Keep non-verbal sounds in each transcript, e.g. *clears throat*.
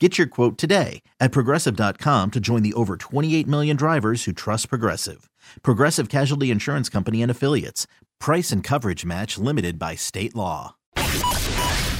Get your quote today at progressive.com to join the over 28 million drivers who trust Progressive. Progressive Casualty Insurance Company and Affiliates. Price and coverage match limited by state law.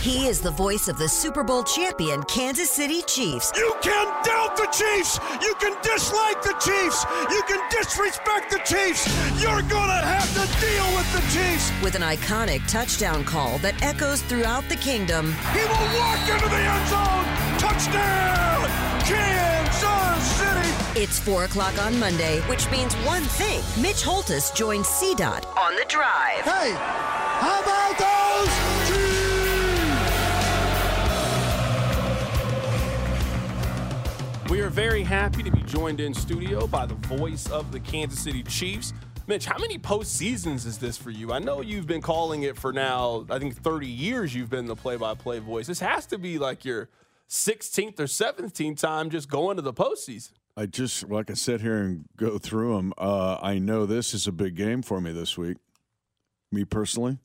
He is the voice of the Super Bowl champion Kansas City Chiefs. You can doubt the Chiefs. You can dislike the Chiefs. You can disrespect the Chiefs. You're going to have to deal with the Chiefs. With an iconic touchdown call that echoes throughout the kingdom. He will walk into the end zone. Touchdown, Kansas City. It's 4 o'clock on Monday, which means one thing. Mitch Holthus joins CDOT on the drive. Hey, how about those Chiefs? We are very happy to be joined in studio by the voice of the Kansas City Chiefs. Mitch, how many postseasons is this for you? I know you've been calling it for now, I think 30 years you've been the play by play voice. This has to be like your 16th or 17th time just going to the postseason. I just like I sit here and go through them. Uh, I know this is a big game for me this week. Me personally,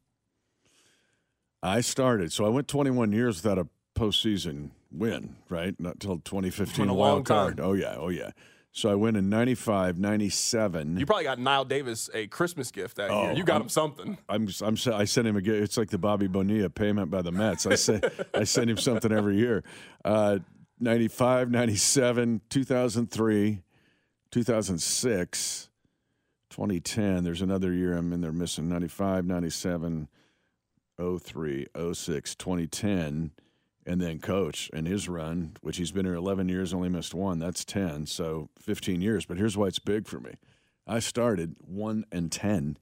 I started so I went 21 years without a postseason win. Right, not till 2015 a wild long time. card. Oh yeah, oh yeah. So I went in 95, 97. You probably got Niall Davis a Christmas gift that year. Oh, You got I'm- him something. I'm, I'm, I sent him a gift. It's like the Bobby Bonilla payment by the Mets. I say, I send him something every year. Uh, 95, 97, 2003, 2006, 2010. There's another year I'm in there missing 95, 97, 03, 06, 2010. And then coach and his run, which he's been here 11 years, only missed one. That's 10. So 15 years. But here's why it's big for me. I started 1 and 10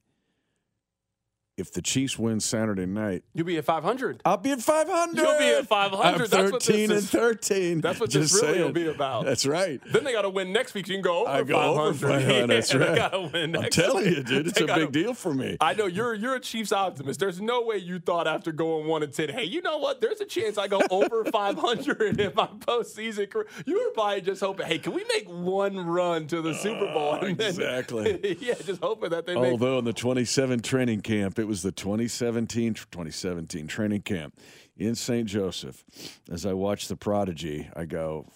if the Chiefs win Saturday night, You'll be at 500. I'll be at 500. You'll be at 500. I'm That's what this 13 and is- 13. That's what Just this really will be about. That's right. Then they got to win next week. So you can go over I go 500. over 500. That's *laughs* right. Got to win I'm telling week. you, dude, it's They a gotta- big deal for me. I know you're you're a Chiefs optimist. There's no way you thought after going one and ten, hey, you know what? There's a chance I go *laughs* over 500 in my postseason career. You were probably just hoping, hey, can we make one run to the Super Bowl? Ah, and then- exactly. *laughs* yeah, just hoping that they make. Although in the 27 training camp, it was the 2017 2017 training camp in St. Joseph. As I watched the prodigy, I go,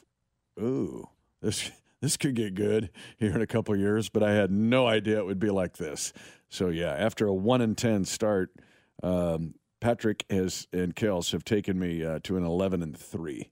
"Ooh, this this could get good here in a couple years." But I had no idea it would be like this. So yeah, after a one and ten start, um, Patrick has and Kels have taken me uh, to an 11 and three.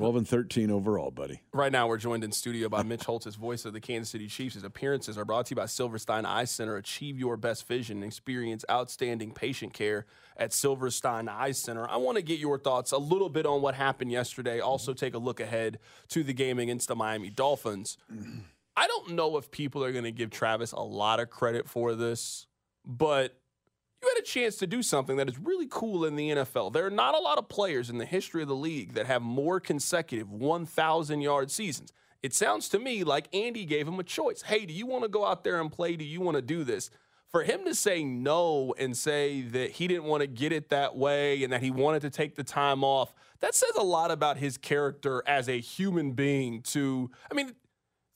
So 12 and 13 overall, buddy. Right now, we're joined in studio by Mitch Holthus, voice of the Kansas City Chiefs. His appearances are brought to you by Silverstein Eye Center. Achieve your best vision and experience outstanding patient care at Silverstein Eye Center. I want to get your thoughts a little bit on what happened yesterday. Also, take a look ahead to the game against the Miami Dolphins. *clears throat* I don't know if people are going to give Travis a lot of credit for this, but you had a chance to do something that is really cool in the NFL. There are not a lot of players in the history of the league that have more consecutive 1,000 yard seasons. It sounds to me like Andy gave him a choice. Hey, do you want to go out there and play? Do you want to do this? For him to say no and say that he didn't want to get it that way and that he wanted to take the time off, that says a lot about his character as a human being. To, I mean,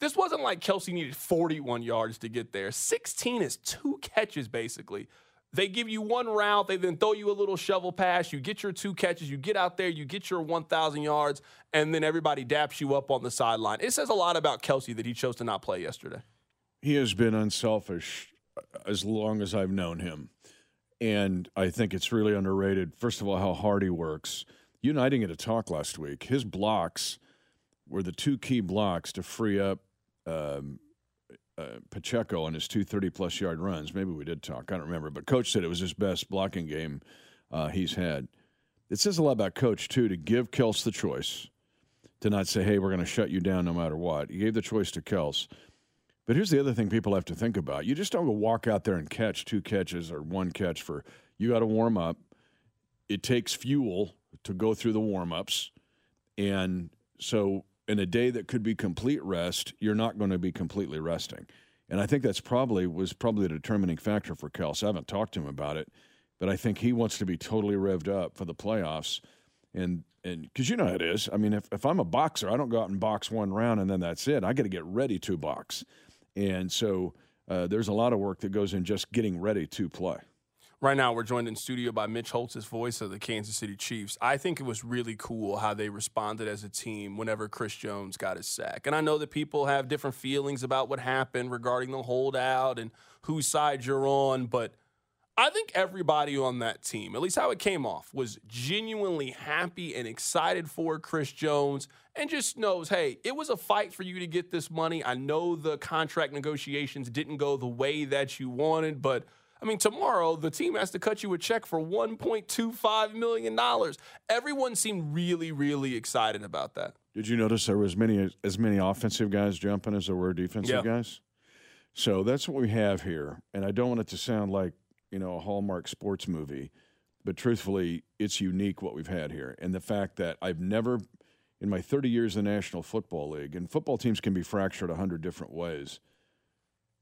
this wasn't like Kelce needed 41 yards to get there. 16 is two catches, basically. They give you one route, they then throw you a little shovel pass, you get your two catches, you get out there, you get your 1,000 yards, and then everybody daps you up on the sideline. It says a lot about Kelce that he chose to not play yesterday. he has been unselfish as long as I've known him. And I think it's really underrated. First of all, how hard he works. You and I didn't get to talk last week. His blocks were the two key blocks to free up um, uh, Pacheco on his two 30 plus yard runs. Maybe we did talk. I don't remember. But coach said it was his best blocking game uh, he's had. It says a lot about coach, too, to give Kels the choice to not say, hey, we're going to shut you down no matter what. He gave the choice to Kels. But here's the other thing people have to think about. You just don't go walk out there and catch two catches or one catch for you got to warm up. It takes fuel to go through the warm ups. And so in a day that could be complete rest, you're not going to be completely resting. And I think that's probably was probably the determining factor for Kels. I haven't talked to him about it, but I think he wants to be totally revved up for the playoffs. And and because you know how it is. I mean, if, if I'm a boxer, I don't go out and box one round and then that's it. I got to get ready to box. And so uh, there's a lot of work that goes in just getting ready to play. Right now, we're joined in studio by Mitch Holthus voice of the Kansas City Chiefs. I think it was really cool how they responded as a team whenever Chris Jones got his sack. And I know that people have different feelings about what happened regarding the holdout and whose side you're on, but I think everybody on that team, at least how it came off, was genuinely happy and excited for Chris Jones and just knows, hey, it was a fight for you to get this money. I know the contract negotiations didn't go the way that you wanted, but – I mean, tomorrow the team has to cut you a check for $1.25 million. Everyone seemed really, really excited about that. Did you notice there was many as many offensive guys jumping as there were defensive yeah. guys? So that's what we have here. And I don't want it to sound like, you know, a Hallmark sports movie, but truthfully, it's unique what we've had here. And the fact that I've never in my 30 years in the National Football League, and football teams can be fractured a hundred different ways.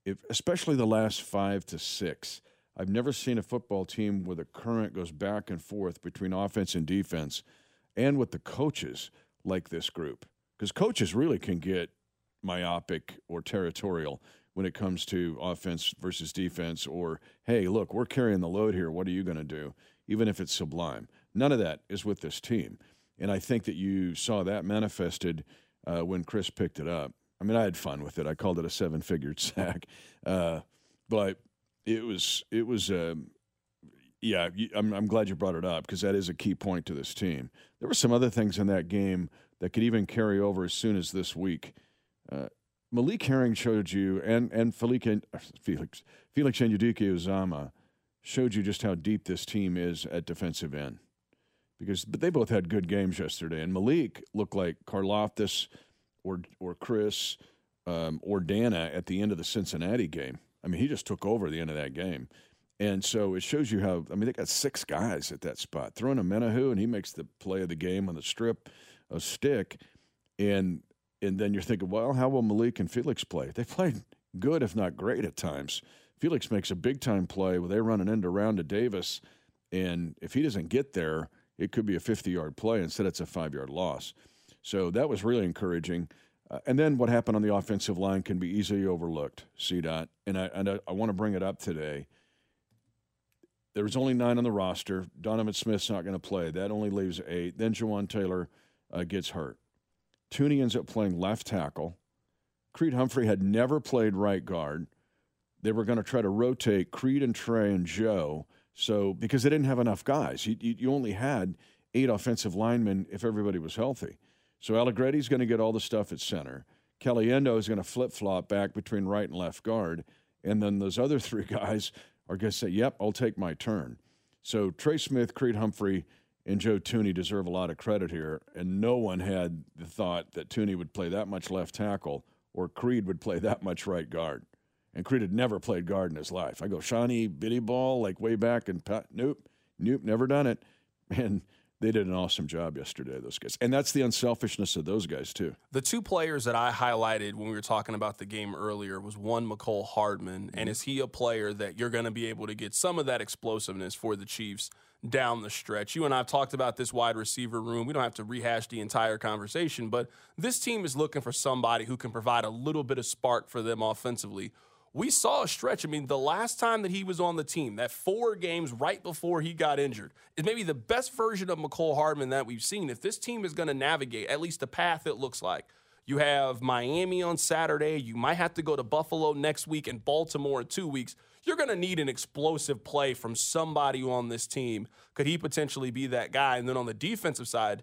If, especially the last five to six, I've never seen a football team where the current goes back and forth between offense and defense and with the coaches like this group. Because coaches really can get myopic or territorial when it comes to offense versus defense, or, hey, look, we're carrying the load here. What are you going to do? Even if it's sublime. None of that is with this team. And I think that you saw that manifested uh, when Chris picked it up. I mean, I had fun with it. I called it a seven figured sack. Uh, but it was it was um, yeah. I'm I'm glad you brought it up because that is a key point to this team. There were some other things in that game that could even carry over as soon as this week. Uh, Malik Herring showed you, and and Felix Felix Felix Anudike-Uzomah showed you just how deep this team is at defensive end. Because but they both had good games yesterday, and Malik looked like Karlaftis or or Chris um, or Danna at the end of the Cincinnati game. I mean, he just took over at the end of that game. And so it shows you how, I mean, they got six guys at that spot. Throwing Omenihu, and he makes the play of the game on the strip a stick. And and then you're thinking, well, how will Malik and Felix play? They played good, if not great, at times. Felix makes a big time play where they're running into round to Davis. And if he doesn't get there, it could be a 50 yard play. Instead, it's a five yard loss. So that was really encouraging. Uh, and then what happened on the offensive line can be easily overlooked, CDOT. And I, and I, I want to bring it up today. There was only nine on the roster. Donovan Smith's not going to play. That only leaves eight. Then Jawaan Taylor uh, gets hurt. Thuney ends up playing left tackle. Creed Humphrey had never played right guard. They were going to try to rotate Creed and Trey and Joe. So because they didn't have enough guys, you, you only had eight offensive linemen if everybody was healthy. So Allegretti's going to get all the stuff at center. Caliendo is going to flip flop back between right and left guard. And then those other *laughs* three guys are going to say, yep, I'll take my turn. So Trey Smith, Creed Humphrey, and Joe Thuney deserve a lot of credit here. And no one had the thought that Thuney would play that much left tackle or Creed would play that much right guard. And Creed had never played guard in his life. I go, Shawnee, bitty ball, like way back, and nope, nope, never done it. *laughs* And they did an awesome job yesterday, those guys. And that's the unselfishness of those guys, too. The two players that I highlighted when we were talking about the game earlier was one, Mecole Hardman. Mm-hmm. And is he a player that you're going to be able to get some of that explosiveness for the Chiefs down the stretch? You and I have talked about this wide receiver room. We don't have to rehash the entire conversation, but this team is looking for somebody who can provide a little bit of spark for them offensively we saw a stretch. I mean, the last time that he was on the team, that four games right before he got injured, is maybe the best version of Mecole Hardman that we've seen. If this team is going to navigate at least the path it looks like, you have Miami on Saturday. You might have to go to Buffalo next week and Baltimore in two weeks. You're going to need an explosive play from somebody on this team. Could he potentially be that guy? And then on the defensive side,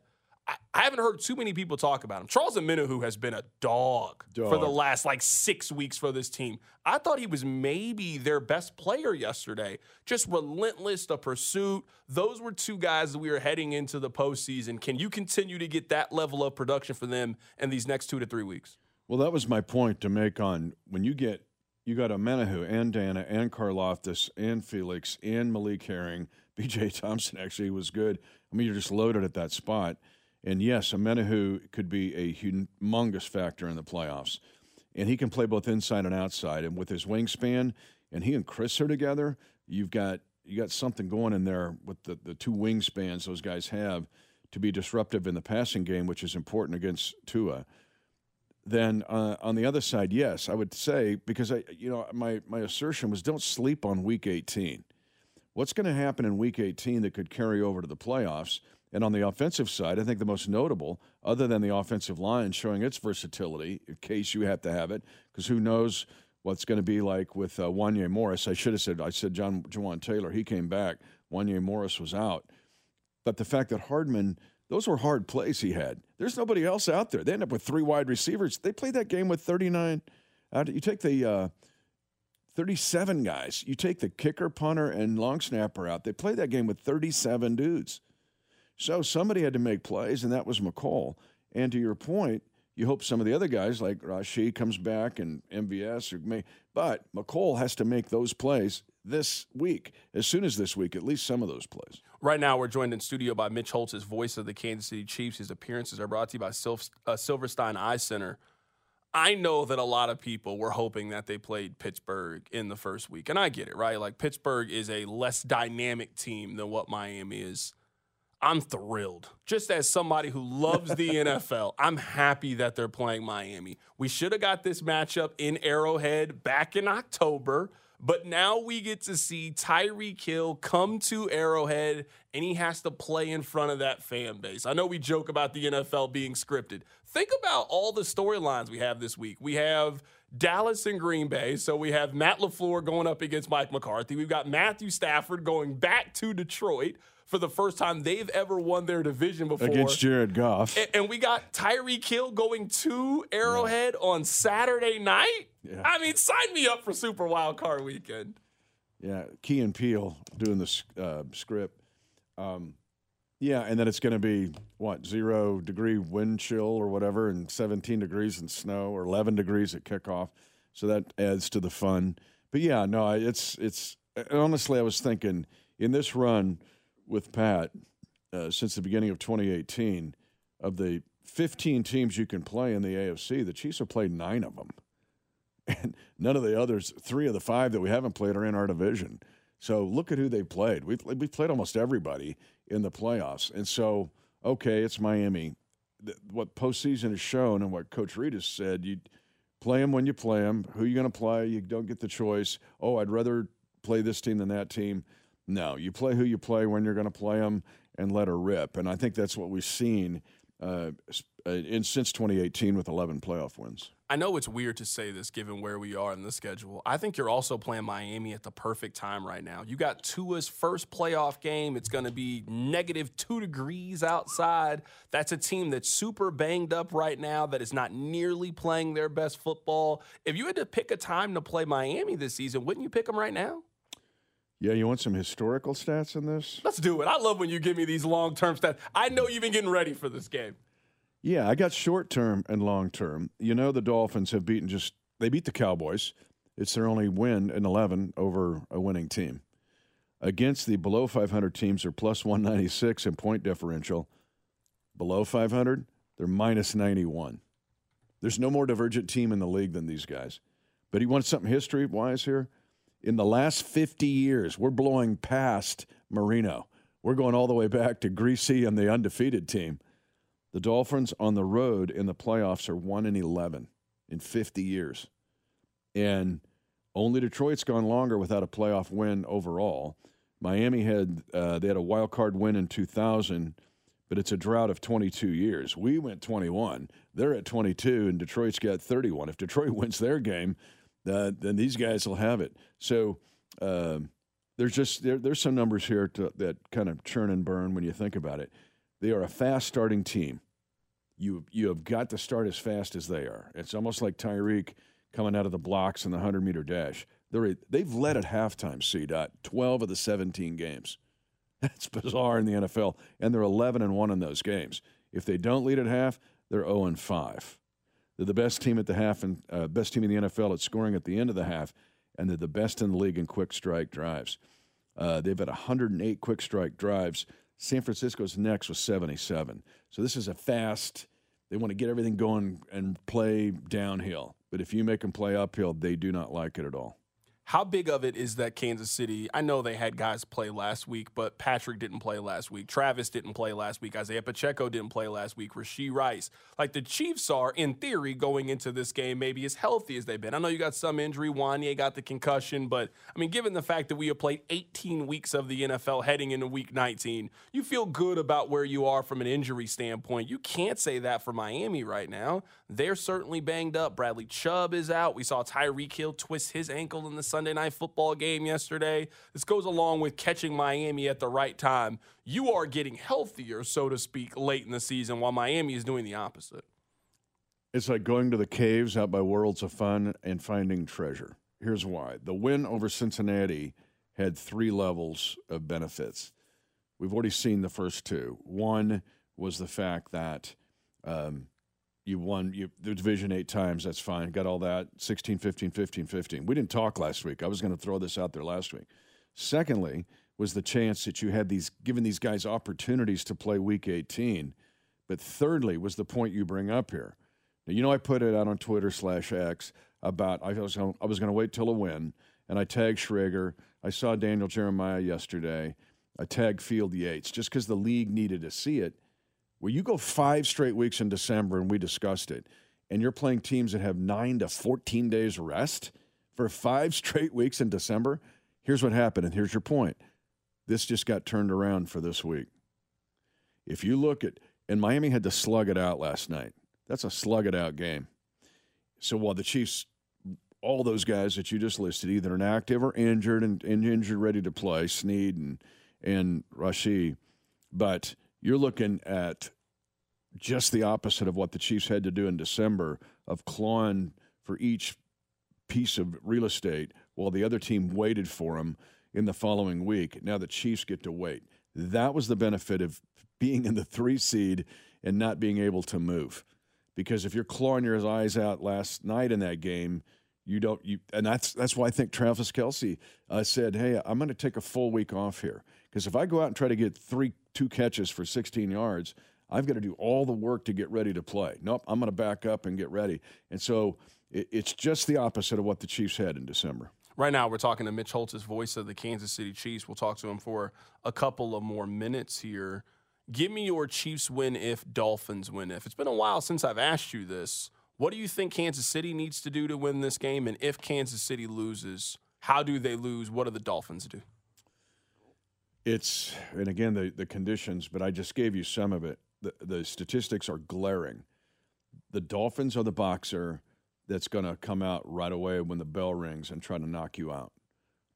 I haven't heard too many people talk about him. Charles Omenihu has been a dog, dog, for the last like six weeks for this team. I thought he was maybe their best player yesterday. Just relentless, the pursuit. Those were two guys that we are heading into the postseason. Can you continue to get that level of production for them in these next two to three weeks? Well, that was my point to make on when you get you got Omenihu and Danna and Karlaftis and Felix and Malik Herring. *laughs* BJ Thompson actually was good. I mean, you're just loaded at that spot. And yes, Omenihu could be a humongous factor in the playoffs. And he can play both inside and outside. And with his wingspan, and he and Chris are together, you've got you got something going in there with the, the two wingspans those guys have to be disruptive in the passing game, which is important against Tua. Then uh, on the other side, yes, I would say because I, you know, my my assertion was don't sleep on Week 18. What's going to happen in Week 18 that could carry over to the playoffs? And on the offensive side, I think the most notable, other than the offensive line showing its versatility, in case you have to have it, because who knows what's going to be like with uh, Wanya Morris. I should have said, I said John Jawaan Taylor. He came back. Wanya Morris was out. But the fact that Hardman, those were hard plays he had. There's nobody else out there. They end up with three wide receivers. They played that game with 39. You take the uh, 37 guys. You take the kicker, punter, and long snapper out. They played that game with 37 dudes. So somebody had to make plays, and that was Mecole. And to your point, you hope some of the other guys like Rashee comes back and MVS or may, but Mecole has to make those plays this week, as soon as this week, at least some of those plays. Right now, we're joined in studio by Mitch Holthus, voice of the Kansas City Chiefs. His appearances are brought to you by Sil- uh, Silverstein Eye Center. I know that a lot of people were hoping that they played Pittsburgh in the first week, and I get it, right? Like Pittsburgh is a less dynamic team than what Miami is. I'm thrilled. Just as somebody who loves the *laughs* NFL, I'm happy that they're playing Miami. We should have got this matchup in Arrowhead back in October, but now we get to see Tyreek Hill come to Arrowhead and he has to play in front of that fan base. I know we joke about the NFL being scripted. Think about all the storylines we have this week. We have Dallas and Green Bay. So we have Matt LaFleur going up against Mike McCarthy. We've got Matthew Stafford going back to Detroit for the first time they've ever won their division before against Jared Goff. And, and we got Tyreek Hill going to Arrowhead yeah. on Saturday night. Yeah. I mean, sign me up for Super Wild Card Weekend. Yeah, Key and Peele doing the uh, script. Um, yeah, and then it's going to be what zero degree wind chill or whatever, and 17 degrees in snow or 11 degrees at kickoff. So that adds to the fun. But yeah, no, it's it's honestly, I was thinking in this run with Pat uh, since the beginning of 2018. Of the 15 teams you can play in the AFC, the Chiefs have played nine of them. *laughs* And none of the others, three of the five that we haven't played, are in our division. So look at who they played. We've, we've played almost everybody in the playoffs. And so, okay, it's Miami. What postseason has shown and what Coach Reid has said, you play them when you play them. Who you going to play? You don't get the choice. Oh, I'd rather play this team than that team. No, you play who you play when you're going to play them and let her rip. And I think that's what we've seen uh, uh in since 2018 with 11 playoff wins. I know it's weird to say this given where we are in the schedule. I think you're also playing Miami at the perfect time right now. You got Tua's first playoff game. It's going to be negative two degrees outside. That's a team that's super banged up right now, that is not nearly playing their best football. If you had to pick a time to play Miami this season, wouldn't you pick them right now? Yeah, you want some historical stats in this? Let's do it. I love when you give me these long term stats. I know you've been getting ready for this game. Yeah, I got short term and long term. You know, the Dolphins have beaten just, they beat the Cowboys. It's their only win in 11 over a winning team. Against the below 500 teams, they're plus 196 in point differential. Below 500, they're minus 91. There's no more divergent team in the league than these guys. But he wants something history wise here in the last 50 years, we're blowing past Marino. We're going all the way back to Griese and the undefeated team. The Dolphins on the road in the playoffs are 1 in 11 in 50 years. And only Detroit's gone longer without a playoff win overall. Miami had uh, they had a wild card win in 2000, but it's a drought of 22 years. We went 21. They're at 22, and Detroit's got 31. If Detroit *laughs* wins their game, uh, then these guys will have it. So uh, there's just there, there's some numbers here to, that kind of churn and burn when you think about it. They are a fast starting team. You you have got to start as fast as they are. It's almost like Tyreek coming out of the blocks in the hundred meter dash. They're they've led at halftime. C dot twelve of the seventeen games. *laughs* That's bizarre in the NFL, and they're eleven and one in those games. If they don't lead at half, they're zero and five. They're the best team at the half and uh, best team in the NFL at scoring at the end of the half, and they're the best in the league in quick strike drives. Uh, they've had 108 quick strike drives. San Francisco's next was 77. So this is a fast. They want to get everything going and play downhill. But if you make them play uphill, they do not like it at all. How big of it is that Kansas City? I know they had guys play last week, but Patrick didn't play last week. Travis didn't play last week. Isaiah Pacheco didn't play last week. Rashee Rice. Like the Chiefs are, in theory, going into this game maybe as healthy as they've been. I know you got some injury. Wanya got the concussion, but I mean, given the fact that we have played 18 weeks of the NFL heading into week 19, you feel good about where you are from an injury standpoint. You can't say that for Miami right now. They're certainly banged up. Bradley Chubb is out. We saw Tyreek Hill twist his ankle in the Sunday night football game yesterday. This goes along with catching Miami at the right time. You are getting healthier, so to speak, late in the season, while Miami is doing the opposite. It's like going to the caves out by Worlds of Fun and finding treasure. Here's why the win over Cincinnati had three levels of benefits. We've already seen the first two. One was the fact that um, you won you, the division eight times. That's fine. Got all that. 16, 15, 15, 15. We didn't talk last week. I was going to throw this out there last week. Secondly, was the chance that you had these given these guys opportunities to play week 18. But thirdly, was the point you bring up here. Now, you know, I put it out on Twitter slash X about I was gonna, I was going to wait till a win, and I tagged Schrager. I saw Daniel Jeremiah yesterday. I tagged Field Yates just because the league needed to see it where you go five straight weeks in December, and we discussed it, and you're playing teams that have nine to 14 days rest for five *laughs* straight weeks in December, here's what happened, and here's your point. This just got turned around for this week. If you look at, and Miami had to slug it out last night. That's a slug it out game. So while the Chiefs, all those guys that you just listed, either inactive or injured and, and injured, ready to play, Sneed and and Rashee, but you're looking at just the opposite of what the Chiefs had to do in December of clawing for each piece of real estate while the other team waited for them in the following week. Now the Chiefs get to wait. That was the benefit of being in the three seed and not being able to move. Because if you're clawing your eyes out last night in that game, you don't you and that's that's why I think Travis Kelce uh, said, "Hey, I'm going to take a full week off here because if I go out and try to get three two catches for 16 yards, I've got to do all the work to get ready to play. Nope, I'm going to back up and get ready. And so it, it's just the opposite of what the Chiefs had in December. Right now, we're talking to Mitch Holthus, voice of the Kansas City Chiefs. We'll talk to him for a couple of more minutes here. Give me your Chiefs win if, Dolphins win if. It's been a while since I've asked you this. What do you think Kansas City needs to do to win this game? And if Kansas City loses, how do they lose? What do the Dolphins do? It's and again the the conditions, but I just gave you some of it. The the statistics are glaring. The Dolphins are the boxer that's going to come out right away when the bell rings and try to knock you out.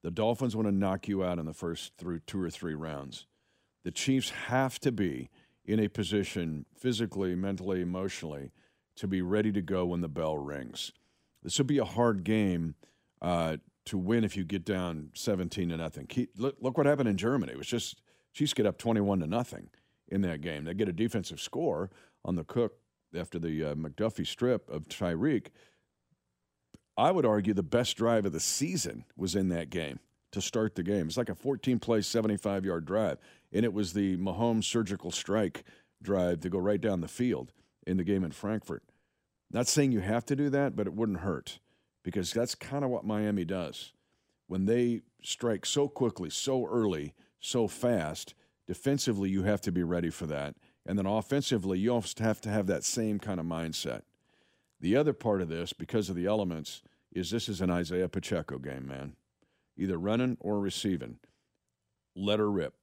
The Dolphins want to knock you out in the first through two or three rounds. The Chiefs have to be in a position physically, mentally, emotionally to be ready to go when the bell rings. This will be a hard game uh, to win if you get down 17 to nothing. Look, look what happened in Germany. It was just Chiefs get up 21 to nothing in that game. They get a defensive score on the Cook after the uh, McDuffie strip of Tyreek. I would argue the best drive of the season was in that game to start the game. It's like a 14 play, 75 yard drive. And it was the Mahomes surgical strike drive to go right down the field in the game in Frankfurt. Not saying you have to do that, but it wouldn't hurt because that's kind of what Miami does. When they strike so quickly, so early, so fast, defensively, you have to be ready for that. And then offensively, you also have to have that same kind of mindset. The other part of this, because of the elements, is this is an Isaiah Pacheco game, man. Either running or receiving. Let her rip.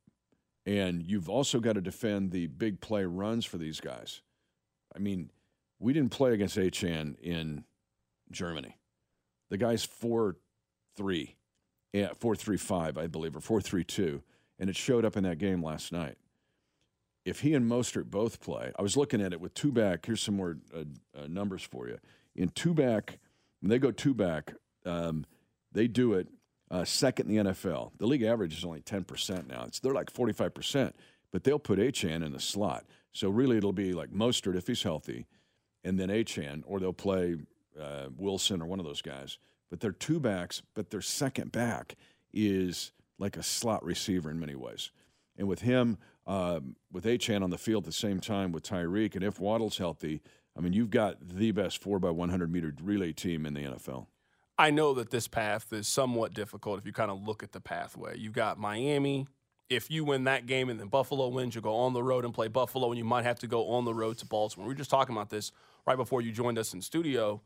And you've also got to defend the big play runs for these guys. I mean, we didn't play against Achane in Germany. The guy's four three, yeah, four three five, I believe, or four three two, and it showed up in that game last night. if he and Mostert both play, I was looking at it with two back. Here's some more uh, uh, numbers for you. In two back, when they go two back, um, they do it uh, second in the NFL. The league average is only 10% now. It's they're like 45%, but they'll put Achane in the slot. So really, it'll be like Mostert if he's healthy, and then Achane, or they'll play uh, Wilson or one of those guys. But they're two backs, but their second back is like a slot receiver in many ways. And with him, um, with Achane on the field at the same time with Tyreek, and if Waddle's healthy, I mean, you've got the best 4 by 100 meter relay team in the NFL. I know that this path is somewhat difficult if you kind of look at the pathway. You've got Miami. If you win that game and then Buffalo wins, you'll go on the road and play Buffalo, and you might have to go on the road to Baltimore. We were just talking about this right before you joined us in studio.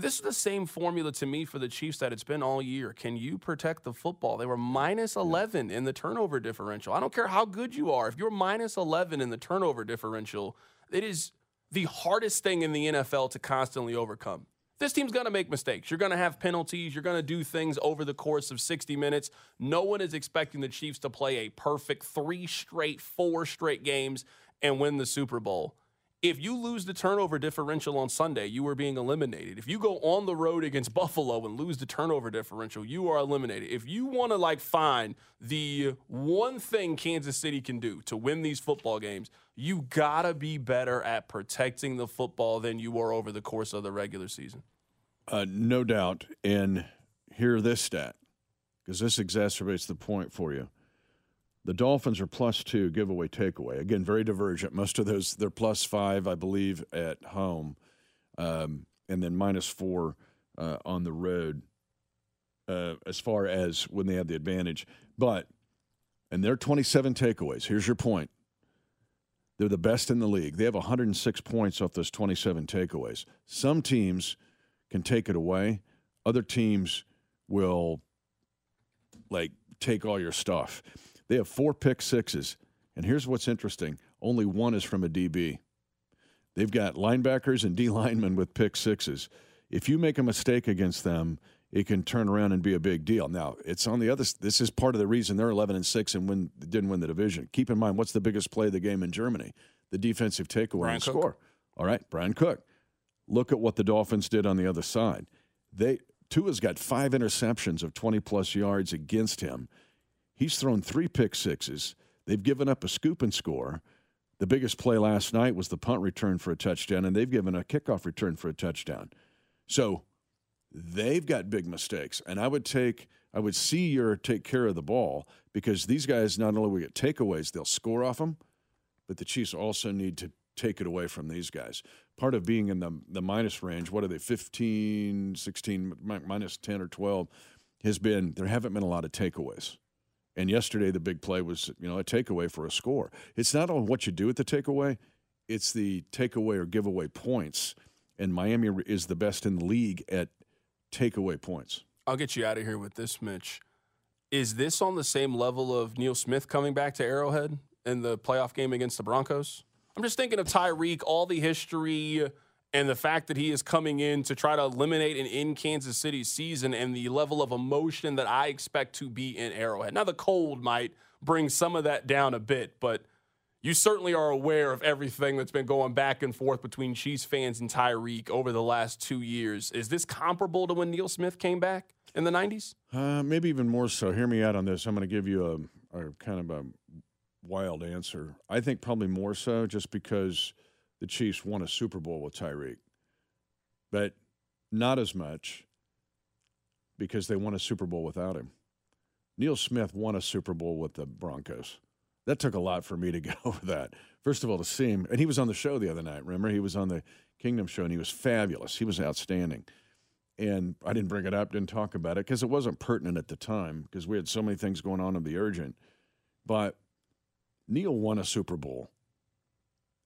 This is the same formula to me for the Chiefs that it's been all year. Can you protect the football? They were minus 11 in the turnover differential. I don't care how good you are. If you're minus 11 in the turnover differential, it is the hardest thing in the NFL to constantly overcome. This team's going to make mistakes. You're going to have penalties. You're going to do things over the course of 60 minutes. No one is expecting the Chiefs to play a perfect three straight, four straight games and win the Super Bowl if you lose the turnover differential on Sunday, you are being eliminated. If you go on the road against *laughs* Buffalo and lose the turnover differential, you are eliminated. If you want to like find the one thing Kansas City can do to win these football games, you got to be better at protecting the football than you were over the course of the regular season. Uh, no doubt. And hear this stat because this exacerbates the point for you. The Dolphins are plus two giveaway takeaway. Again, very divergent. Most of those they're plus five, I believe, at home, um, and then minus four uh, on the road. Uh, as far as when they have the advantage, but and they're 27 takeaways. Here's your point. They're the best in the league. They have 106 points off those 27 takeaways. Some teams can take it away. Other teams will like take all your stuff. They have four pick sixes. And here's what's interesting only one is from a DB. They've got linebackers and D linemen with pick sixes. If you make a mistake against them, it can turn around and be a big deal. Now, it's on the other. This is part of the reason they're 11 and six and win, didn't win the division. Keep in mind, what's the biggest play of the game in Germany? The defensive takeaway Bryan and Cook. score. All right, Brian Cook. Look at what the Dolphins did on the other side. They Tua's got five interceptions of 20 plus yards against him. He's thrown three pick sixes. They've given up a scoop and score. The biggest play last night was the punt return for a touchdown, and they've given a kickoff return for a touchdown. So they've got big mistakes. And I would take, I would see your take care of the ball because these guys not only will get takeaways, they'll score off them, but the Chiefs also need to take it away from these guys. Part of being in the, the minus range, what are they, 15, 16, minus 10 or 12, has been there haven't been a lot of takeaways. And yesterday, the big play was, you know, a takeaway for a score. It's not on what you do at the takeaway; it's the takeaway or giveaway points. And Miami is the best in the league at takeaway points. I'll get you out of here with this, Mitch. Is this on the same level of Neil Smith coming back to Arrowhead in the playoff game against the Broncos? I'm just thinking of Tyreek, all the history and the fact that he is coming in to try to eliminate an in Kansas City season and the level of emotion that I expect to be in Arrowhead. Now, the cold might bring some of that down a bit, but you certainly are aware of everything that's been going back and forth between Chiefs fans and Tyreek over the last two years. Is this comparable to when Neil Smith came back in the 90s? Uh, maybe even more so. Hear me out on this. I'm going to give you a, a kind of a wild answer. I think probably more so just because the Chiefs won a Super Bowl with Tyreek, but not as much because they won a Super Bowl without him. Neil Smith won a Super Bowl with the Broncos. That took a lot for me to *laughs* get over that. First of all, to see him, and he was on the show the other night. Remember, he was on the Kingdom show, and he was fabulous. He was outstanding. And I didn't bring it up, didn't talk about it because it wasn't pertinent at the time because we had so many things going on in the urgent. But Neil won a Super Bowl.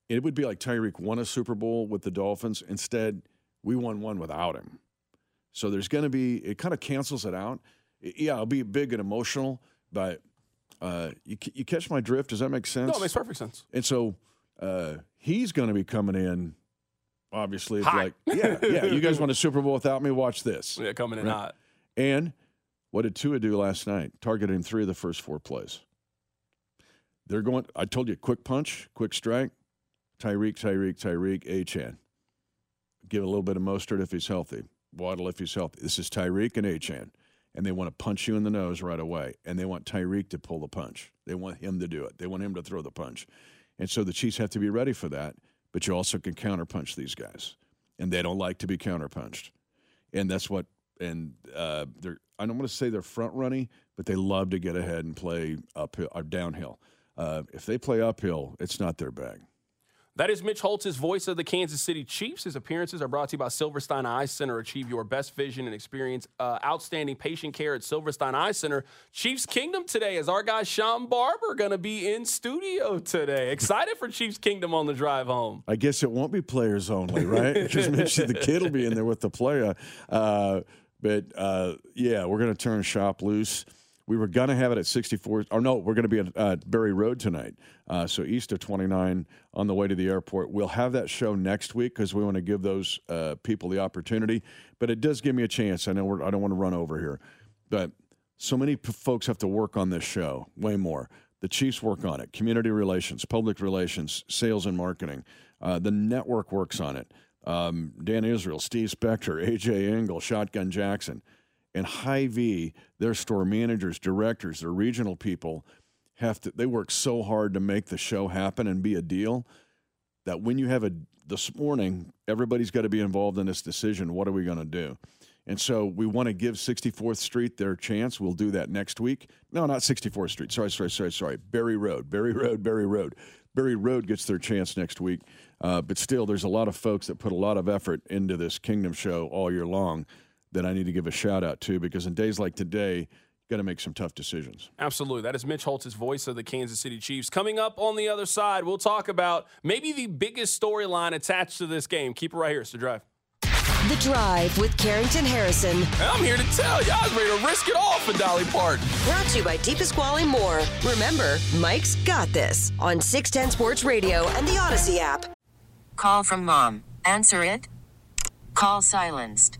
It would be like Tyreek won a Super Bowl with the Dolphins. Instead, we won one without him. So there's going to be, it kind of cancels it out. Yeah, it'll be big and emotional, but uh, you, you catch my drift? Does that make sense? No, it makes perfect sense. And so uh, he's going to be coming in. Obviously, it's like, yeah, yeah. You guys *laughs* won a Super Bowl without me? Watch this. Yeah, coming in Right. hot. And what did Tua do last night? Targeting three of the first four plays. They're going. I told you, quick punch, quick strike. Tyreek, Tyreek, Tyreek, Achane. Give a little bit of Mostert if he's healthy. Waddle if he's healthy. This is Tyreek and Achane. And they want to punch you in the nose right away. And they want Tyreek to pull the punch. They want him to do it. They want him to throw the punch. And so the Chiefs have to be ready for that. But you also can counterpunch these guys. And they don't like to be counterpunched. And that's what, and uh, they're, I don't want to say they're front running, but they love to get ahead and play uphill or downhill. Uh, if they play uphill, it's not their bag. That is Mitch Holthus voice of the Kansas City Chiefs. His appearances are brought to you by Silverstein Eye Center. Achieve your best vision and experience uh, outstanding patient care at Silverstein Eye Center. Chiefs Kingdom today is our guy Sean Barber going to be in studio today. Excited for Chiefs Kingdom on the drive home. I guess it won't be players only, right? *laughs* Because Mitch, the kid will be in there with the player. Uh, but uh, yeah, we're going to turn shop loose. We were going to have it at 64. Or no, we're going to be at uh, Barry Road tonight. Uh, so east of 29 on the way to the airport. We'll have that show next week because we want to give those uh, people the opportunity. But it does give me a chance. I know I don't want to run over here, but so many p- folks have to work on this show. Way more. The Chiefs work on it. Community relations, public relations, sales and marketing. Uh, the network works on it. Um, Dan Israel, Steve Spector, AJ Engel, Shotgun Jackson and Hy-Vee, their store managers, directors, their regional people have to they work so hard to make the show happen and be a deal that when you have a this morning, everybody's got to be involved in this decision. What are we going to do? And so we want to give 64th Street their chance. We'll do that next week. No, not 64th Street. Sorry, sorry, sorry, sorry. Barry Road, Barry Road, Barry Road. Barry Road gets their chance next week. Uh, but still, there's a lot of folks that put a lot of effort into this Kingdom show all year long that I need to give a shout out to because in days like today, you got to make some tough decisions. Absolutely. That is Mitch Holthus voice of the Kansas City Chiefs. Coming up on the other side, we'll talk about maybe the biggest storyline attached to this game. Keep it right here. It's The Drive. The Drive with Carrington Harrison. And I'm here to tell you, I was ready to risk it all for Dolly Parton. Brought to you by Pasquale Moore. Remember, Mike's got this on 610 Sports Radio and the Odyssey app. Call from mom. Answer it. Call silenced.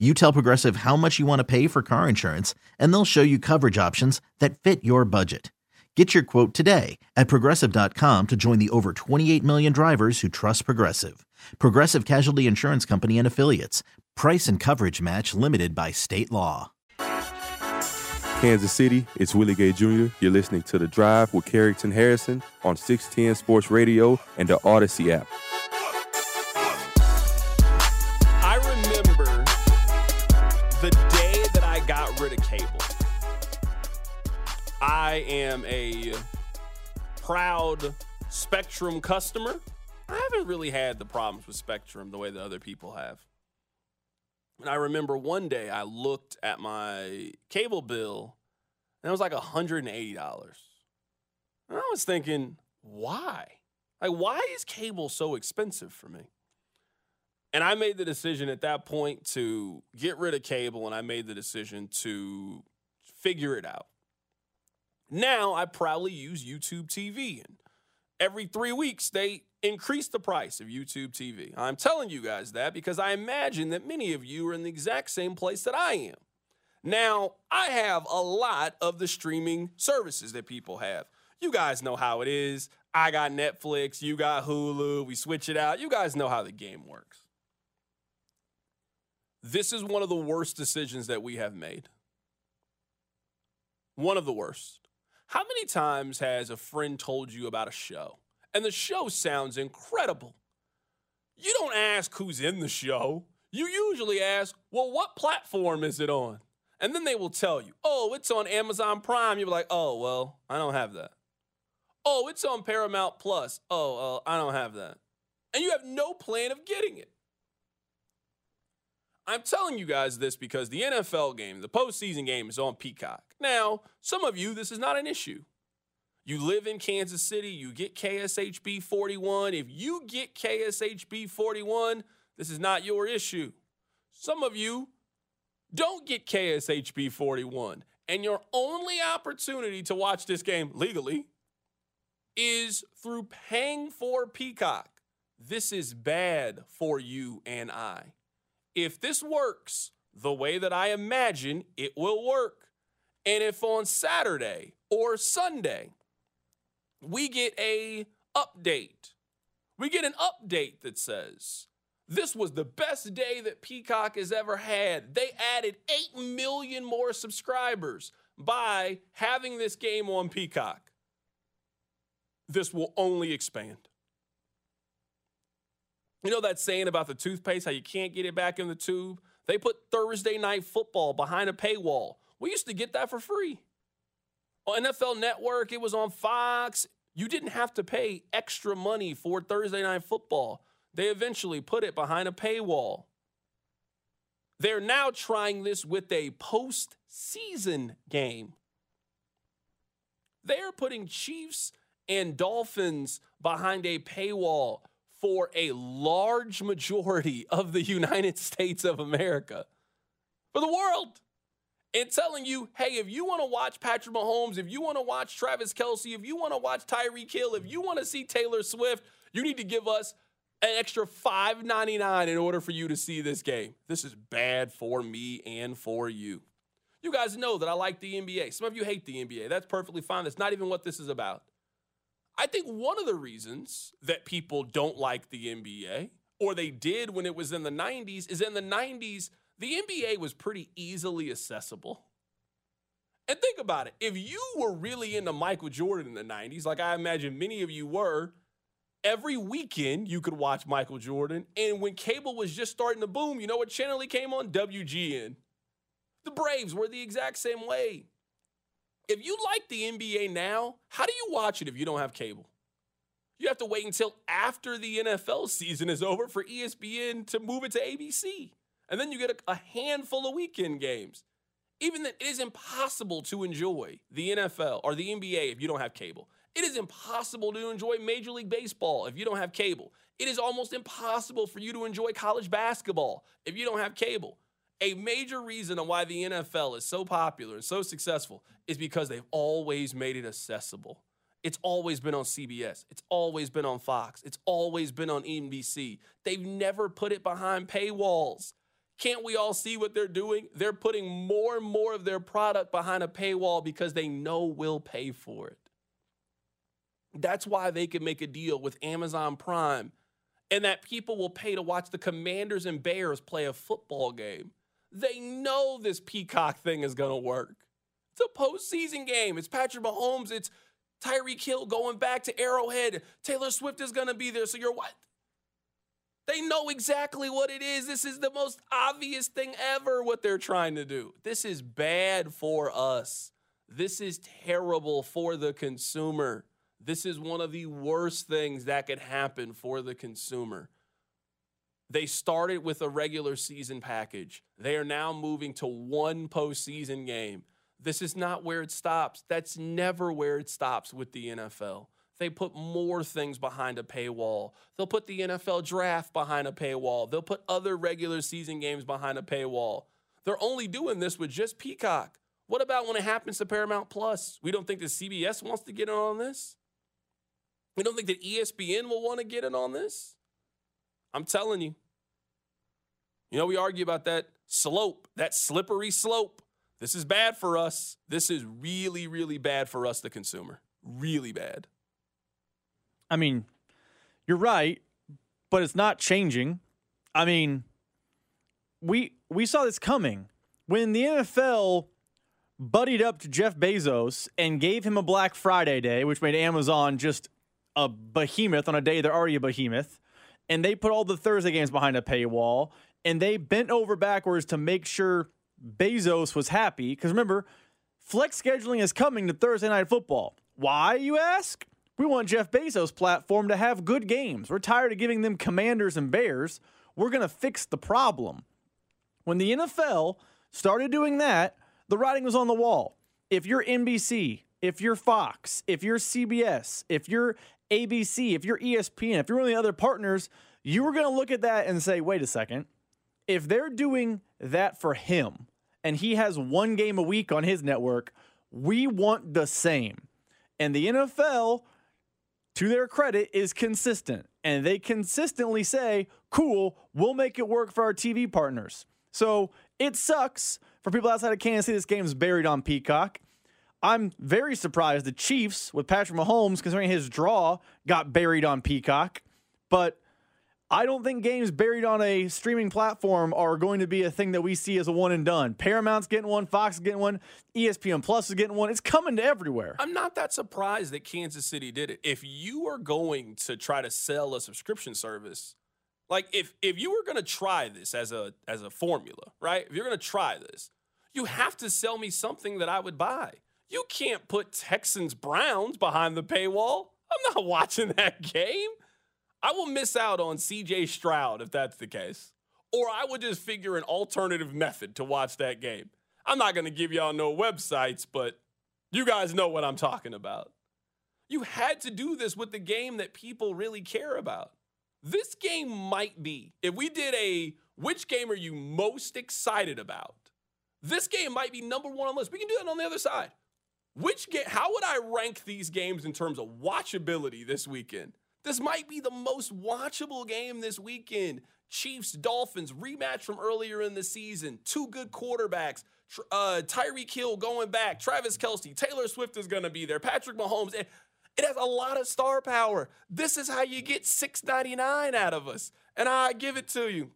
You tell Progressive how much you want to pay for car insurance, and they'll show you coverage options that fit your budget. Get your quote today at progressive.com to join the over 28 million drivers who trust Progressive. Progressive Casualty Insurance Company and Affiliates. Price and coverage match limited by state law. Kansas City, it's Willie Gay Jr. You're listening to The Drive with Carrington Harrison on 610 Sports Radio and the Odyssey app. I am a proud Spectrum customer. I haven't really had the problems with Spectrum the way that other people have. And I remember one day I looked at my cable bill and it was like $180. And I was thinking, why? Like, why is cable so expensive for me? And I made the decision at that point to get rid of cable and I made the decision to figure it out. Now I proudly use YouTube TV and every three weeks they increase the price of YouTube TV. I'm telling you guys that because I imagine that many of you are in the exact same place that I am. Now, I have a lot of the streaming services that people have. You guys know how it is. I got Netflix, you got Hulu, we switch it out. You guys know how the game works. This is one of the worst decisions that we have made. One of the worst. How many times has a friend told you about a show and the show sounds incredible? You don't ask who's in the show. You usually ask, well, what platform is it on? And then they will tell you, oh, it's on Amazon Prime. You're like, oh, well, I don't have that. Oh, it's on Paramount Plus. Oh, uh, I don't have that. And you have no plan of getting it. I'm telling you guys this because the NFL game, the postseason game, is on Peacock. Now, some of you, this is not an issue. You live in Kansas City, you get KSHB 41. If you get KSHB 41, this is not your issue. Some of you don't get KSHB 41, and your only opportunity to watch this game legally is through paying for Peacock. This is bad for you and I if this works the way that I imagine it will work, and if on Saturday or Sunday we get a update, we get an update that says this was the best day that Peacock has ever had. They added 8 million more subscribers by having this game on Peacock. This will only expand. You know that saying about the toothpaste, how you can't get it back in the tube? They put Thursday night football behind a paywall. We used to get that for free. On NFL Network, it was on Fox. You didn't have to pay extra money for Thursday night football. They eventually put it behind a paywall. They're now trying this with a postseason game. They're putting Chiefs and Dolphins behind a paywall for a large majority of the *laughs* United States of America, for the world, and telling you, hey, if you want to watch Patrick Mahomes, if you want to watch Travis Kelce, if you want to watch Tyreek Hill, if you want to see Taylor Swift, you need to give us an extra $5.99 in order for you to see this game. This is bad for me and for you. You guys know that I like the NBA. Some of you hate the NBA. That's perfectly fine. That's not even what this is about. I think one of the reasons that people don't like the NBA, or they did when it was in the 90s, is in the 90s, the NBA was pretty easily accessible. And think about it if you were really into Michael Jordan in the 90s, like I imagine many of you were, every weekend you could watch Michael Jordan. And when cable was just starting to boom, you know what channel he came on? WGN. The Braves were the exact same way. If you like the NBA now, how do you watch it if you don't have cable? You have to wait until after the NFL season is over for ESPN to move it to ABC. And then you get a, a handful of weekend games. Even that it is impossible to enjoy the NFL or the NBA if you don't have cable. It is impossible to enjoy Major League Baseball if you don't have cable. It is almost impossible for you to enjoy college basketball if you don't have cable. A major reason on why the NFL is so popular and so successful is because they've always made it accessible. It's always been on CBS. It's always been on Fox. It's always been on NBC. They've never put it behind paywalls. Can't we all see what they're doing? They're putting more and more of their product behind a paywall because they know we'll pay for it. That's why they can make a deal with Amazon Prime and that people will pay to watch the Commanders and Bears play a football game. They know this Peacock thing is going to work. It's a postseason game. It's Patrick Mahomes. It's Tyreek Hill going back to Arrowhead. Taylor Swift is going to be there. So you're what? They know exactly what it is. This is the most obvious thing ever what they're trying to do. This is bad for us. This is terrible for the consumer. This is one of the worst things that could happen for the consumer. They started with a regular season package. They are now moving to one postseason game. This is not where it stops. That's never where it stops with the NFL. They put more things behind a paywall. They'll put the NFL draft behind a paywall. They'll put other regular season games behind a paywall. They're only doing this with just Peacock. What about when it happens to Paramount Plus? We don't think that CBS wants to get in on this. We don't think that ESPN will want to get in on this. I'm telling you. You know, we argue about that slope, that slippery slope. This is bad for us. This is really, really bad for us, the consumer. Really bad. I mean, you're right, but it's not changing. I mean, we we saw this coming when the NFL buddied up to Jeff Bezos and gave him a Black Friday day, which made Amazon just a behemoth on a day they're already a behemoth. And they put all the Thursday games behind a paywall and they bent over backwards to make sure Bezos was happy. Because remember, flex scheduling is coming to Thursday night football. Why, you ask? We want Jeff Bezos' platform to have good games. We're tired of giving them commanders and bears. We're going to fix the problem. When the NFL started doing that, the writing was on the wall. If you're NBC, if you're Fox, if you're CBS, if you're ABC, if you're ESPN, if you're one of the other partners, you were going to look at that and say, wait a second. If they're doing that for him and he has one game a week on his network, we want the same. And the NFL, to their credit, is consistent. And they consistently say, cool, we'll make it work for our TV partners. So it sucks for people outside of Kansas City. This game's buried on Peacock. I'm very surprised the Chiefs, with Patrick Mahomes, considering his draw, got buried on Peacock. But I don't think games buried on a streaming platform are going to be a thing that we see as a one and done. Paramount's getting one, Fox is getting one, ESPN Plus is getting one. It's coming to everywhere. I'm not that surprised that Kansas City did it. If you are going to try to sell a subscription service, like if if you were going to try this as a as a formula, right? If you're going to try this, you have to sell me something that I would buy. You can't put Texans Browns behind the paywall. I'm not *laughs* watching that game. I will miss out on CJ Stroud if that's the case. Or I would just figure an alternative method to watch that game. I'm not going to give y'all no websites, but you guys know what I'm talking about. You had to do this with the game that people really care about. This game might be, if we did a which game are you most excited about? This game might be number one on the list. We can do that on the other side. Which game, how would I rank these games in terms of watchability this weekend? This might be the most watchable game this weekend. Chiefs Dolphins rematch from earlier in the season. Two good quarterbacks. Uh, Tyreek Hill going back. Travis Kelce. Taylor Swift is going to be there. Patrick Mahomes. It, it has a lot of star power. This is how you get 699 out of us. And I give it to you.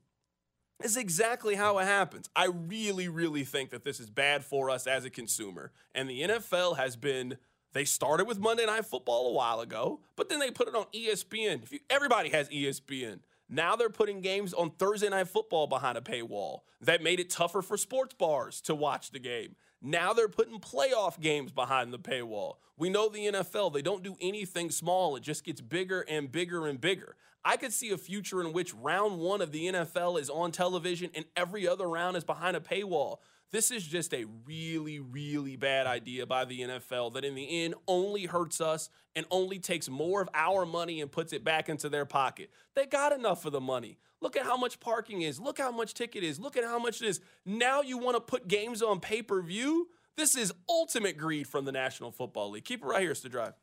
It's exactly how it happens. I really, really think that this is bad for us as a consumer. And the NFL has been, they started with Monday Night Football a while ago, but then they put it on ESPN. You, everybody has ESPN. Now they're putting games on Thursday Night Football behind a paywall. That made it tougher for sports bars to watch the game. Now they're putting playoff games behind the paywall. We know the NFL, they don't do anything small, it just gets bigger and bigger and bigger. I could see a future in which round one of the NFL is on television and every other round is behind a paywall. This is just a really, really bad idea by the NFL that in the end only hurts us and only takes more of our money and puts it back into their pocket. They got enough of the money. Look at how much parking is. Look how much ticket is. Look at how much it is. Now you want to put games on pay per view? This is ultimate greed from the National Football League. Keep it right here, it's the drive.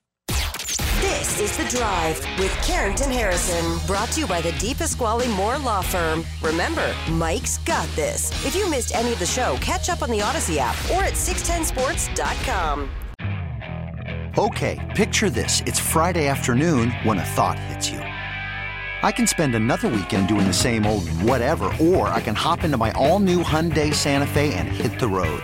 This is The Drive with Carrington Harrison, brought to you by the DePasquale Moore Law Firm. Remember, Mike's got this. If you missed any of the show, catch up on the Audacy app or at 610sports.com. Okay, picture this. It's Friday afternoon when a thought hits you. I can spend another weekend doing the same old whatever, or I can hop into my all new Hyundai Santa Fe and hit the road.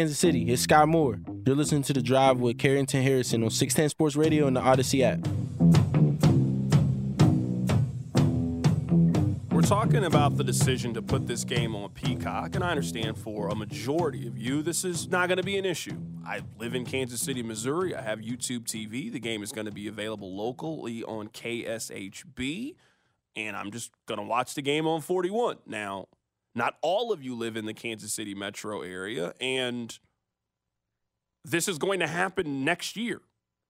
Kansas City, it's Sky Moore. You're listening to The Drive with Carrington Harrison on 610 Sports Radio and the Audacy app. We're talking about the decision to put this game on Peacock, and I understand for a majority of you, this is not going to be an issue. I live in Kansas City, Missouri. I have YouTube TV. The game is going to be available locally on KSHB, and I'm just going to watch the game on 41. Now, not all of you live in the Kansas City metro area, and this is going to happen next year.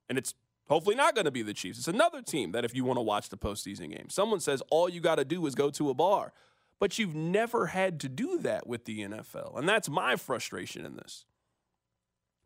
And it's hopefully not going to be the Chiefs. It's another team that if you want to watch the postseason game, someone says all you got to do is go to a bar. But you've never had to do that with the NFL. And that's my frustration in this.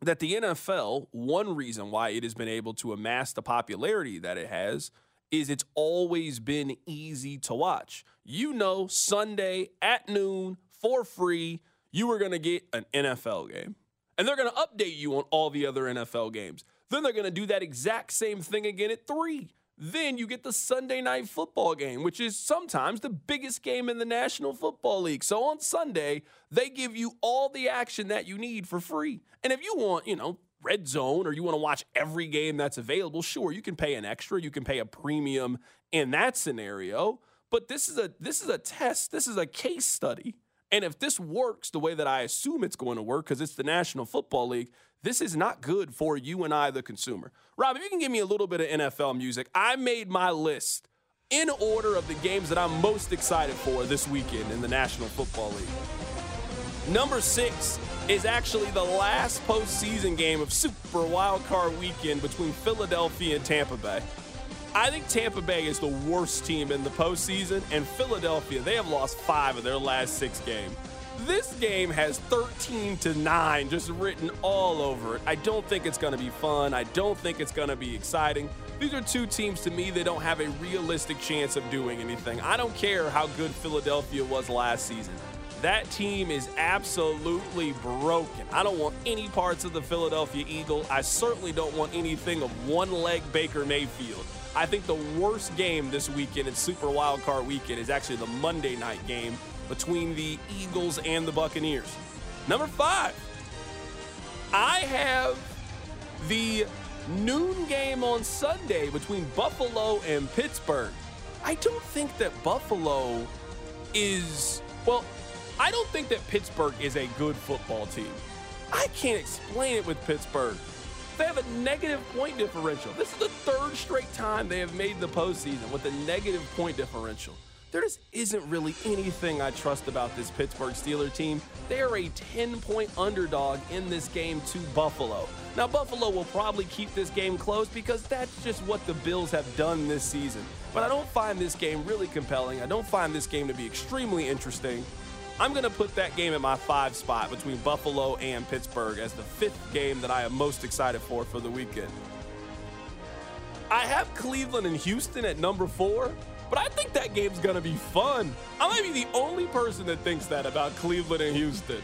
That the NFL, one reason why it has been able to amass the popularity that it has is it's always been easy to watch. You know, Sunday at noon for free, you are going to get an NFL game. And they're going to update you on all the other NFL games. Then they're going to do that exact same thing again at 3. Then you get the Sunday night football game, which is sometimes the biggest game in the National Football League. So on Sunday, they give you all the action that you need for free. And if you want, you know, red zone or you want to watch every game that's available, sure, you can pay an extra, you can pay a premium in that scenario. But this is a this is a test, this is a case study. And if this works the way that I assume it's going to work, because it's the National Football League, this is not good for you and I, the consumer. Rob, if you can give me a little bit of NFL music, I made my list in order of the games that I'm most excited for this weekend in the National Football League. Number six is actually the last postseason game of Super Wildcard Weekend between Philadelphia and Tampa Bay. I think Tampa Bay is the worst team in the postseason, and Philadelphia, they have lost five of their last six games. This game has 13 to 9 just written all over it. I don't think it's going to be fun. I don't think it's going to be exciting. These are two teams to me that don't have a realistic chance of doing anything. I don't care how good Philadelphia was last season. That team is absolutely broken. I don't want any parts of the Philadelphia Eagle. I certainly don't want anything of one leg Baker Mayfield. I think the worst game this weekend in Super Wildcard Weekend is actually the Monday night game between the Eagles and the Buccaneers. Number five, I have the noon game on Sunday between Buffalo and Pittsburgh. I don't think that Buffalo is, well, I don't think that Pittsburgh is a good football team. I can't explain it with Pittsburgh. They have a negative point differential. This is the third straight time they have made the postseason with a negative point differential. There just isn't really anything I trust about this Pittsburgh Steeler team. They are a 10 point underdog in this game to Buffalo. Now, Buffalo will probably keep this game close because that's just what the Bills have done this season. But I don't find this game really compelling. I don't find this game to be extremely interesting. I'm going to put that game at my five spot between Buffalo and Pittsburgh as the fifth game that I am most excited for for the weekend. I have Cleveland and Houston at number four, but I think that game's going to be fun. I might be the only person that thinks that about Cleveland and Houston.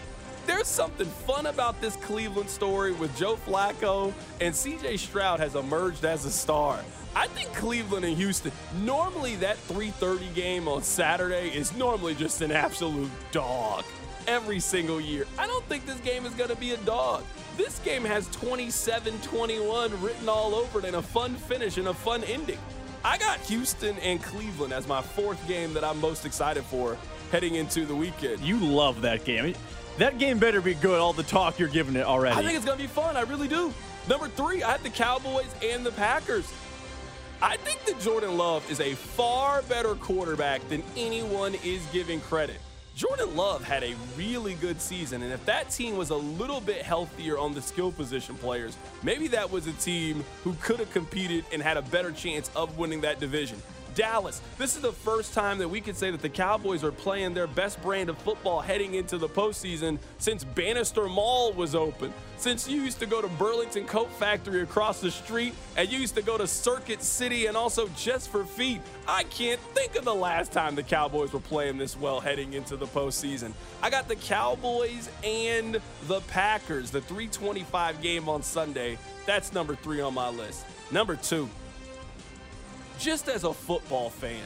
There's something fun about this Cleveland story with Joe Flacco, and CJ Stroud has emerged as a star. I think Cleveland and Houston, normally that 3:30 game on Saturday is normally just an absolute dog every single year. I don't think this game is going to be a dog. This game has 27-21 written all over it and a fun finish and a fun ending. I got Houston and Cleveland as my fourth game that I'm most excited for heading into the weekend. You love that game. That game better be good, all the talk you're giving it already. I think it's going to be fun. I really do. Number three, I have the Cowboys and the Packers. I think that Jordan Love is a far better quarterback than anyone is giving credit. Jordan Love had a really good season, and if that team was a little bit healthier on the skill position players, maybe that was a team who could have competed and had a better chance of winning that division. Dallas. This is the first time that we could say that the Cowboys are playing their best brand of football heading into the postseason since Bannister Mall was open. Since you used to go to Burlington Coat Factory across the street and you used to go to Circuit City and also Just for Feet. I can't think of the last time the Cowboys were playing this well heading into the postseason. I got the Cowboys and the Packers, the 325 game on Sunday. That's number three on my list. Number two, just as a football fan,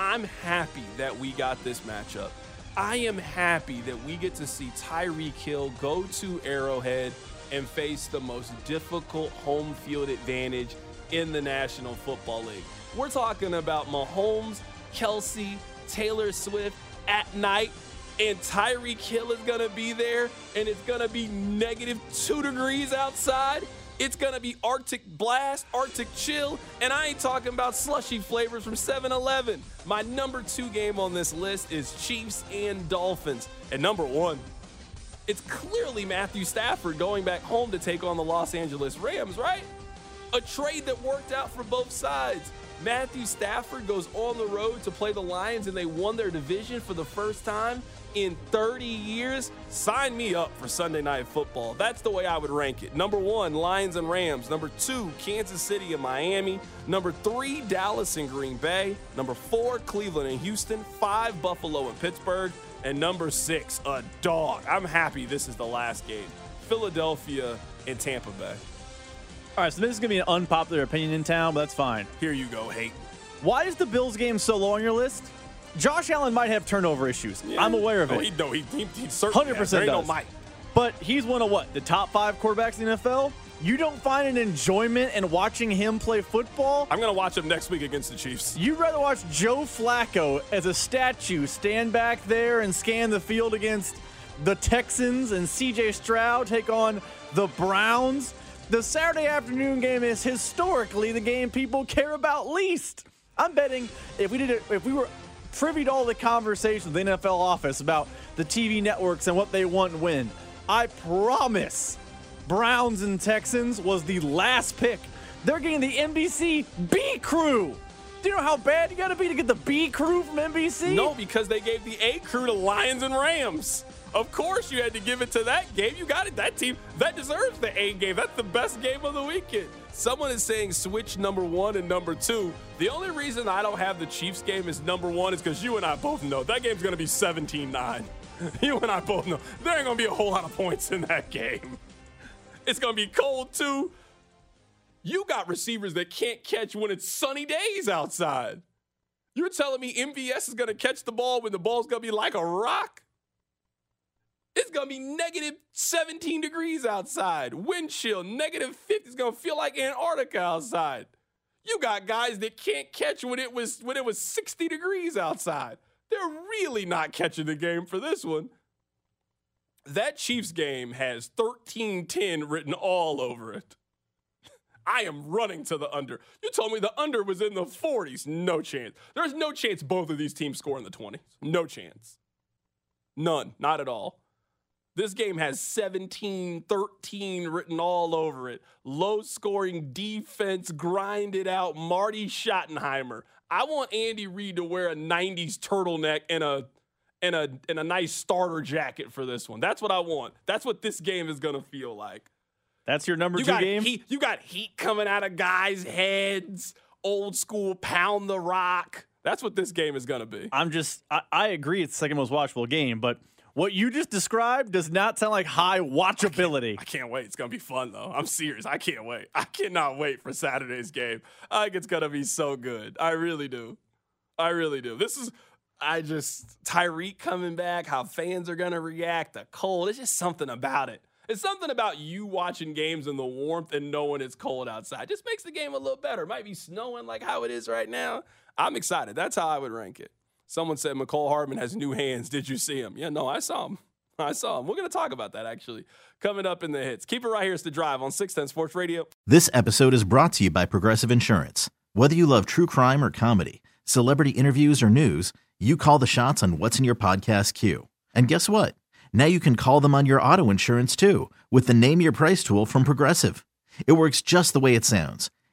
I'm happy that we got this matchup. I am happy that we get to see Tyreek Hill go to Arrowhead and face the most difficult home field advantage in the National Football League. We're talking about Mahomes, Kelce, Taylor Swift at night and Tyreek Hill is going to be there and it's going to be negative two degrees outside. It's to be Arctic blast, Arctic chill, and I ain't talking about slushy flavors from 7 Eleven. My number two game on this list is Chiefs and Dolphins. And number one, it's clearly Matthew Stafford going back home to take on the Los Angeles Rams, right? A trade that worked out for both sides. Matthew Stafford goes on the road to play the Lions and they won their division for the first time in 30 years. Sign me up for Sunday Night Football. That's the way I would rank it. Number one, Lions and Rams. Number two, Kansas City and Miami. Number three, Dallas and Green Bay. Number four, Cleveland and Houston. Five, Buffalo and Pittsburgh. And number six, a dog. I'm happy this is the last game. Philadelphia and Tampa Bay. All right, so this is going to be an unpopular opinion in town, but that's fine. Here you go, hate. Why is the Bills game so low on your list? Josh Allen might have turnover issues. Yeah. I'm aware of no, it. He, no, he, he, he certainly 100% has. There no does. Mike. But he's one of what? The top five quarterbacks in the NFL? You don't find an enjoyment in watching him play football? I'm going to watch him next week against the Chiefs. You'd rather watch Joe Flacco as a statue stand back there and scan the field against the Texans and CJ Stroud take on the Browns? The Saturday afternoon game is historically the game people care about least. I'm betting if we did it, if we were privy to all the conversations in the NFL office about the TV networks and what they want and win, I promise Browns and Texans was the last pick. They're getting the NBC B crew. Do you know how bad you got to be to get the B crew from NBC? No, because they gave the A crew to Lions and Rams. Of course, you had to give it to that game. You got it. That team that deserves the A game. That's the best game of the weekend. Someone is saying switch number one and number two. The only reason I don't have the Chiefs game is number one is because you and I both know that game's going to be 17 9. *laughs* You and I both know there ain't going to be a whole lot of points in that game. It's going to be cold too. You got receivers that can't catch when it's sunny days outside. You're telling me MVS is going to catch the ball when the ball's going to be like a rock? It's to be negative 17 degrees outside. Wind chill, negative 50. It's to feel like Antarctica outside. You got guys that can't catch when it was when it was 60 degrees outside. They're really not catching the game for this one. That Chiefs game has 13-10 written all over it. *laughs* I am running to the under. You told me the under was in the 40s. No chance. There's no chance both of these teams score in the 20s. No chance. None. Not at all. This game has 17 13 written all over it. Low scoring defense, grinded out. Marty Schottenheimer. I want Andy Reid to wear a 90s turtleneck and a and a and a nice starter jacket for this one. That's what I want. That's what this game is gonna feel like. That's your number You two game? heat. You got heat coming out of guys' heads. Old school pound the rock. That's what this game is gonna be. I'm just, I, I agree it's the second most watchable game, but what you just described does not sound like high watchability. I can't wait. It's gonna be fun though. I'm serious. I can't wait. I cannot wait for Saturday's game. I think it's gonna be so good. I really do. I really do. This is I just Tyreek coming back, how fans are gonna react, the cold. It's just something about it. It's something about you watching games in the warmth and knowing it's cold outside. Just makes the game a little better. Might be snowing like how it is right now. I'm excited. That's how I would rank it. Someone said Mecole Hardman has new hands. Did you see him? Yeah, no, I saw him. I saw him. We're going to talk about that actually coming up in the hits. Keep it right here. It's the drive on 610 Sports Radio. This episode is brought to you by Progressive Insurance. Whether you love true crime or comedy, celebrity interviews or news, you call the shots on what's in your podcast queue. And guess what? Now you can call them on your auto insurance too with the Name Your Price tool from Progressive. It works just the way it sounds.